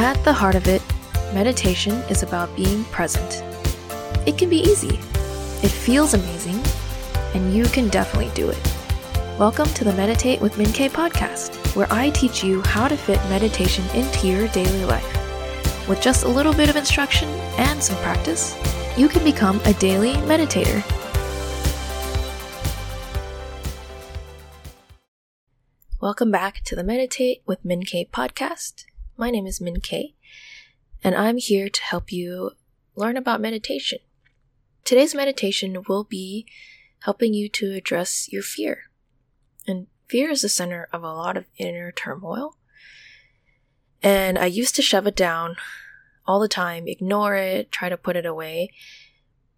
At the heart of it, meditation is about being present. It can be easy, it feels amazing, and you can definitely do it. Welcome to the Meditate with Min K podcast, where I teach you how to fit meditation into your daily life. With just a little bit of instruction and some practice, you can become a daily meditator. Welcome back to the Meditate with Min K podcast. My name is Min and I'm here to help you learn about meditation. Today's meditation will be helping you to address your fear. And fear is the center of a lot of inner turmoil. And I used to shove it down all the time, ignore it, try to put it away,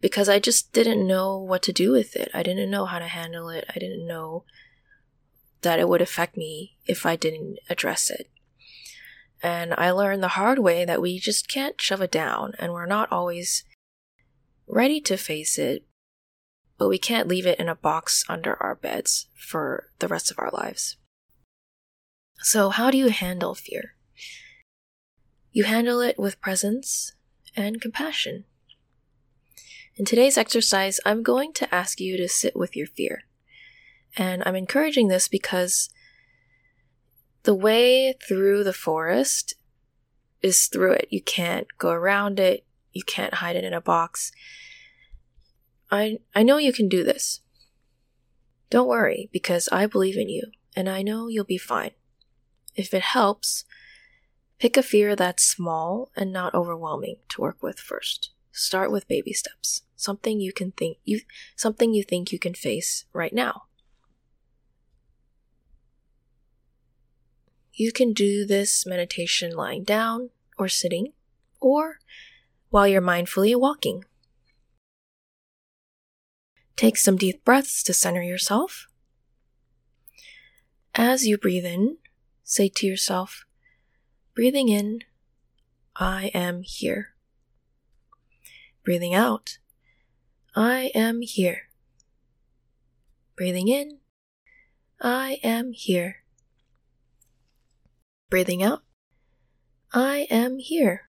because I just didn't know what to do with it. I didn't know how to handle it. I didn't know that it would affect me if I didn't address it. And I learned the hard way that we just can't shove it down and we're not always ready to face it, but we can't leave it in a box under our beds for the rest of our lives. So, how do you handle fear? You handle it with presence and compassion. In today's exercise, I'm going to ask you to sit with your fear. And I'm encouraging this because the way through the forest is through it. You can't go around it. You can't hide it in a box. I, I know you can do this. Don't worry, because I believe in you, and I know you'll be fine. If it helps, pick a fear that's small and not overwhelming to work with first. Start with baby steps. Something you can think you something you think you can face right now. You can do this meditation lying down or sitting, or while you're mindfully walking. Take some deep breaths to center yourself. As you breathe in, say to yourself, breathing in, I am here. Breathing out, I am here. Breathing in, I am here. Breathing out. I am here.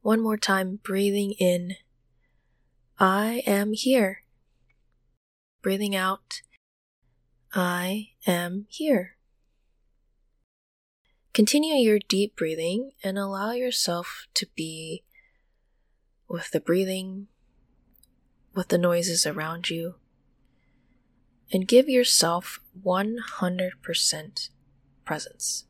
One more time, breathing in. I am here. Breathing out. I am here. Continue your deep breathing and allow yourself to be with the breathing, with the noises around you, and give yourself 100% presence.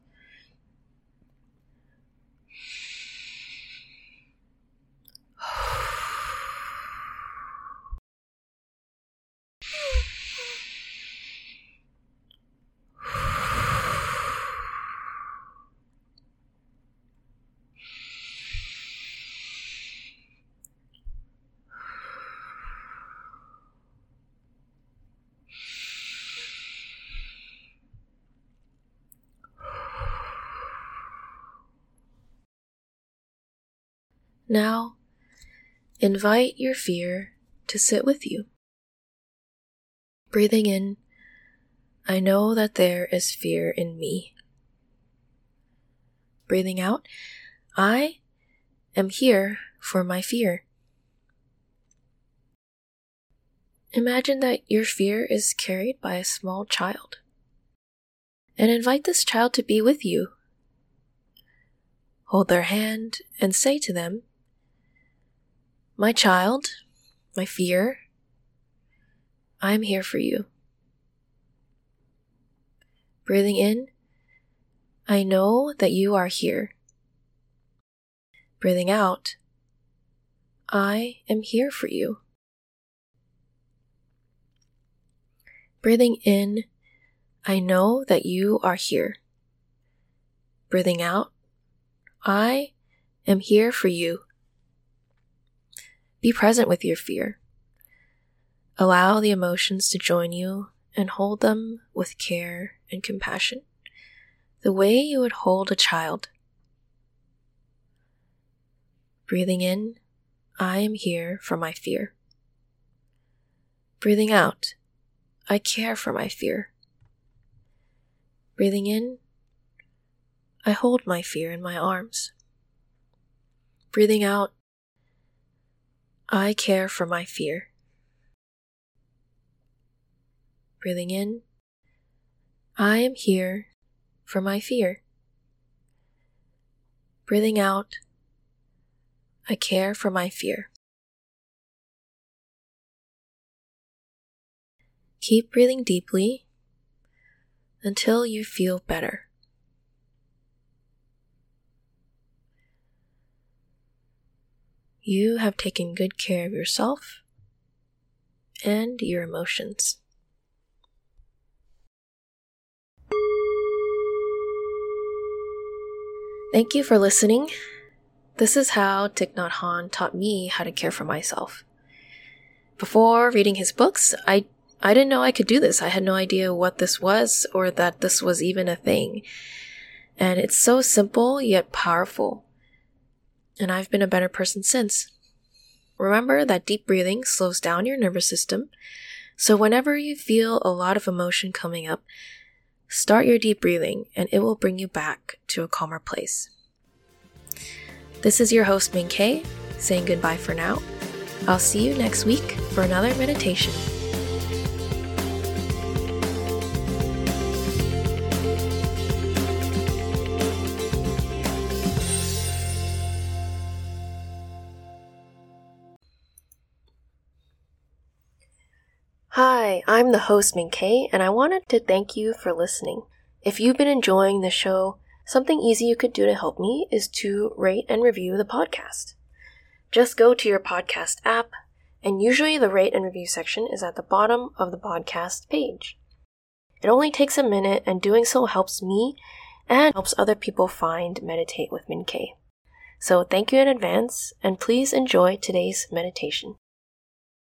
Now, invite your fear to sit with you. Breathing in, I know that there is fear in me. Breathing out, I am here for my fear. Imagine that your fear is carried by a small child. And invite this child to be with you. Hold their hand and say to them, my child, my fear, I am here for you. Breathing in, I know that you are here. Breathing out, I am here for you. Breathing in, I know that you are here. Breathing out, I am here for you. Be present with your fear. Allow the emotions to join you and hold them with care and compassion, the way you would hold a child. Breathing in, I am here for my fear. Breathing out, I care for my fear. Breathing in, I hold my fear in my arms. Breathing out, I care for my fear. Breathing in, I am here for my fear. Breathing out, I care for my fear. Keep breathing deeply until you feel better. You have taken good care of yourself and your emotions. Thank you for listening. This is how Thich Nhat Hanh taught me how to care for myself. Before reading his books, I I didn't know I could do this. I had no idea what this was or that this was even a thing. And it's so simple yet powerful and I've been a better person since. Remember that deep breathing slows down your nervous system, so whenever you feel a lot of emotion coming up, start your deep breathing and it will bring you back to a calmer place. This is your host, Min Kay, saying goodbye for now. I'll see you next week for another meditation. Hi, I'm the host Min Kay, and I wanted to thank you for listening. If you've been enjoying the show, something easy you could do to help me is to rate and review the podcast. Just go to your podcast app, and usually the rate and review section is at the bottom of the podcast page. It only takes a minute, and doing so helps me and helps other people find Meditate with Min. So thank you in advance, and please enjoy today's meditation.